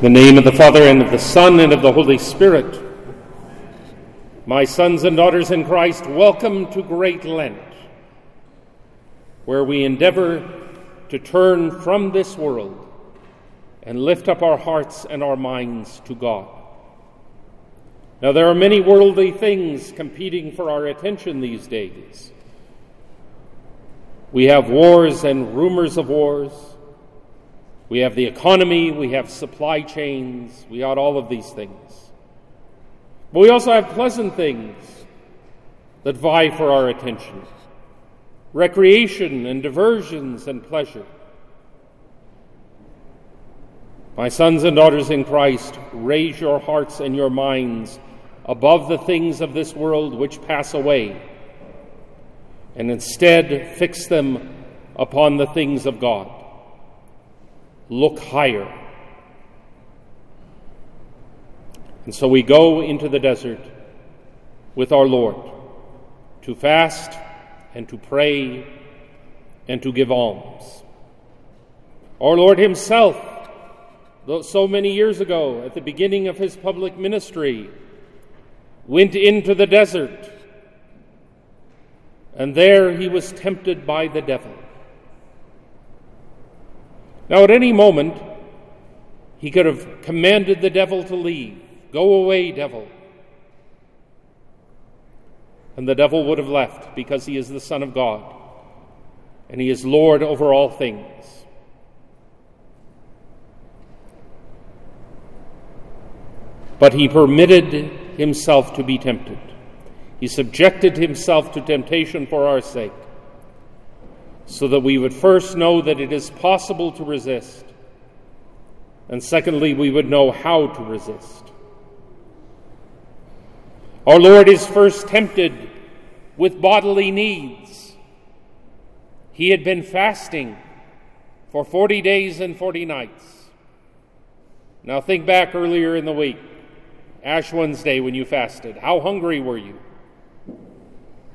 The name of the Father, and of the Son, and of the Holy Spirit. My sons and daughters in Christ, welcome to Great Lent, where we endeavor to turn from this world and lift up our hearts and our minds to God. Now, there are many worldly things competing for our attention these days. We have wars and rumors of wars. We have the economy, we have supply chains, we have all of these things. But we also have pleasant things that vie for our attention recreation and diversions and pleasure. My sons and daughters in Christ, raise your hearts and your minds above the things of this world which pass away, and instead fix them upon the things of God look higher. And so we go into the desert with our Lord to fast and to pray and to give alms. Our Lord Himself, so many years ago, at the beginning of His public ministry, went into the desert, and there He was tempted by the devil. Now, at any moment, he could have commanded the devil to leave. Go away, devil. And the devil would have left because he is the Son of God and he is Lord over all things. But he permitted himself to be tempted. He subjected himself to temptation for our sake so that we would first know that it is possible to resist, and secondly, we would know how to resist. Our Lord is first tempted with bodily needs. He had been fasting for 40 days and 40 nights. Now, think back earlier in the week, Ash Wednesday, when you fasted. How hungry were you?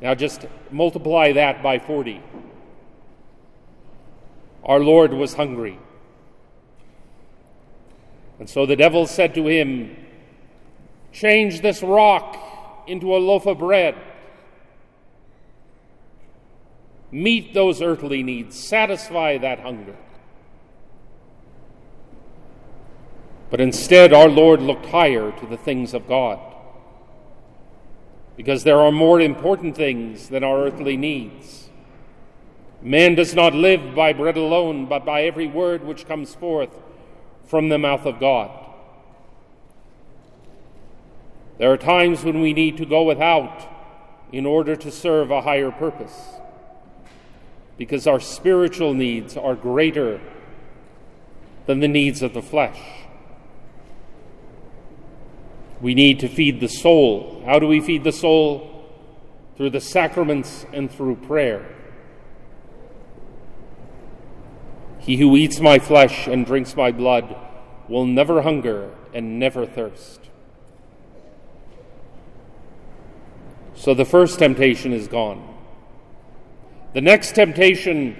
Now, just multiply that by 40 our Lord was hungry. And so the devil said to him, Change this rock into a loaf of bread. Meet those earthly needs, satisfy that hunger. But instead, our Lord looked higher to the things of God. Because there are more important things than our earthly needs. Man does not live by bread alone, but by every word which comes forth from the mouth of God. There are times when we need to go without in order to serve a higher purpose, because our spiritual needs are greater than the needs of the flesh. We need to feed the soul. How do we feed the soul? Through the sacraments and through prayer. He who eats my flesh and drinks my blood will never hunger and never thirst. So the first temptation is gone. The next temptation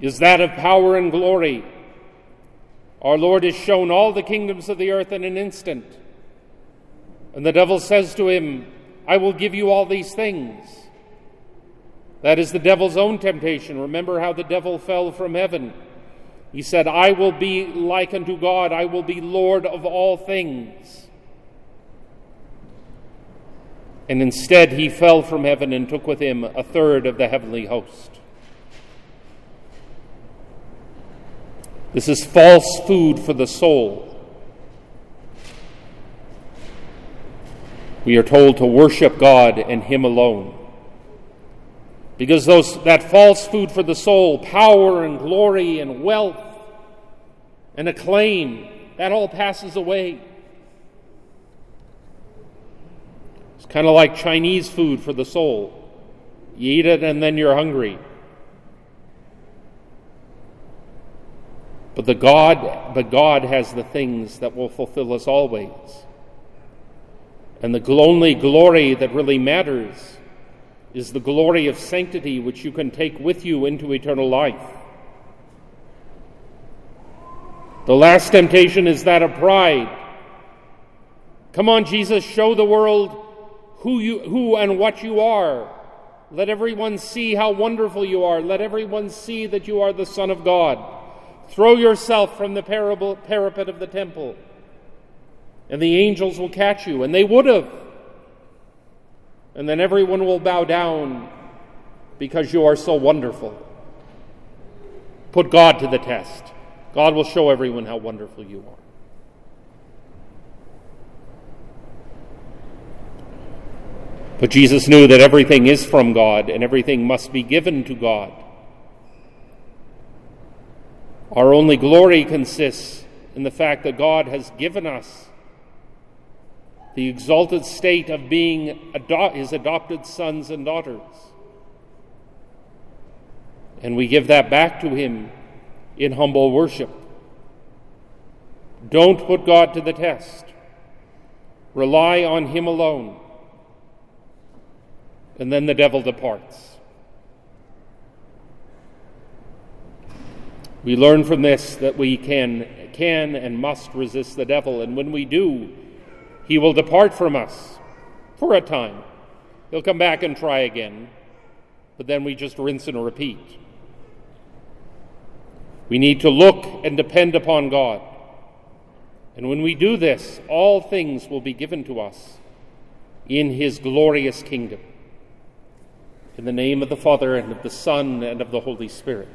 is that of power and glory. Our Lord has shown all the kingdoms of the earth in an instant. And the devil says to him, I will give you all these things. That is the devil's own temptation. Remember how the devil fell from heaven. He said, I will be like unto God, I will be Lord of all things. And instead, he fell from heaven and took with him a third of the heavenly host. This is false food for the soul. We are told to worship God and Him alone. Because those, that false food for the soul, power and glory and wealth and acclaim, that all passes away. It's kind of like Chinese food for the soul. You eat it and then you're hungry. But the God, but God has the things that will fulfill us always. And the only glory that really matters is the glory of sanctity which you can take with you into eternal life. The last temptation is that of pride. Come on, Jesus, show the world who, you, who and what you are. Let everyone see how wonderful you are. Let everyone see that you are the Son of God. Throw yourself from the parapet of the temple, and the angels will catch you. And they would have. And then everyone will bow down because you are so wonderful. Put God to the test. God will show everyone how wonderful you are. But Jesus knew that everything is from God and everything must be given to God. Our only glory consists in the fact that God has given us the exalted state of being ado- his adopted sons and daughters. And we give that back to him in humble worship. Don't put God to the test. Rely on him alone. And then the devil departs. We learn from this that we can, can and must resist the devil, and when we do, he will depart from us for a time. He'll come back and try again, but then we just rinse and repeat. We need to look and depend upon God. And when we do this, all things will be given to us in His glorious kingdom. In the name of the Father, and of the Son, and of the Holy Spirit.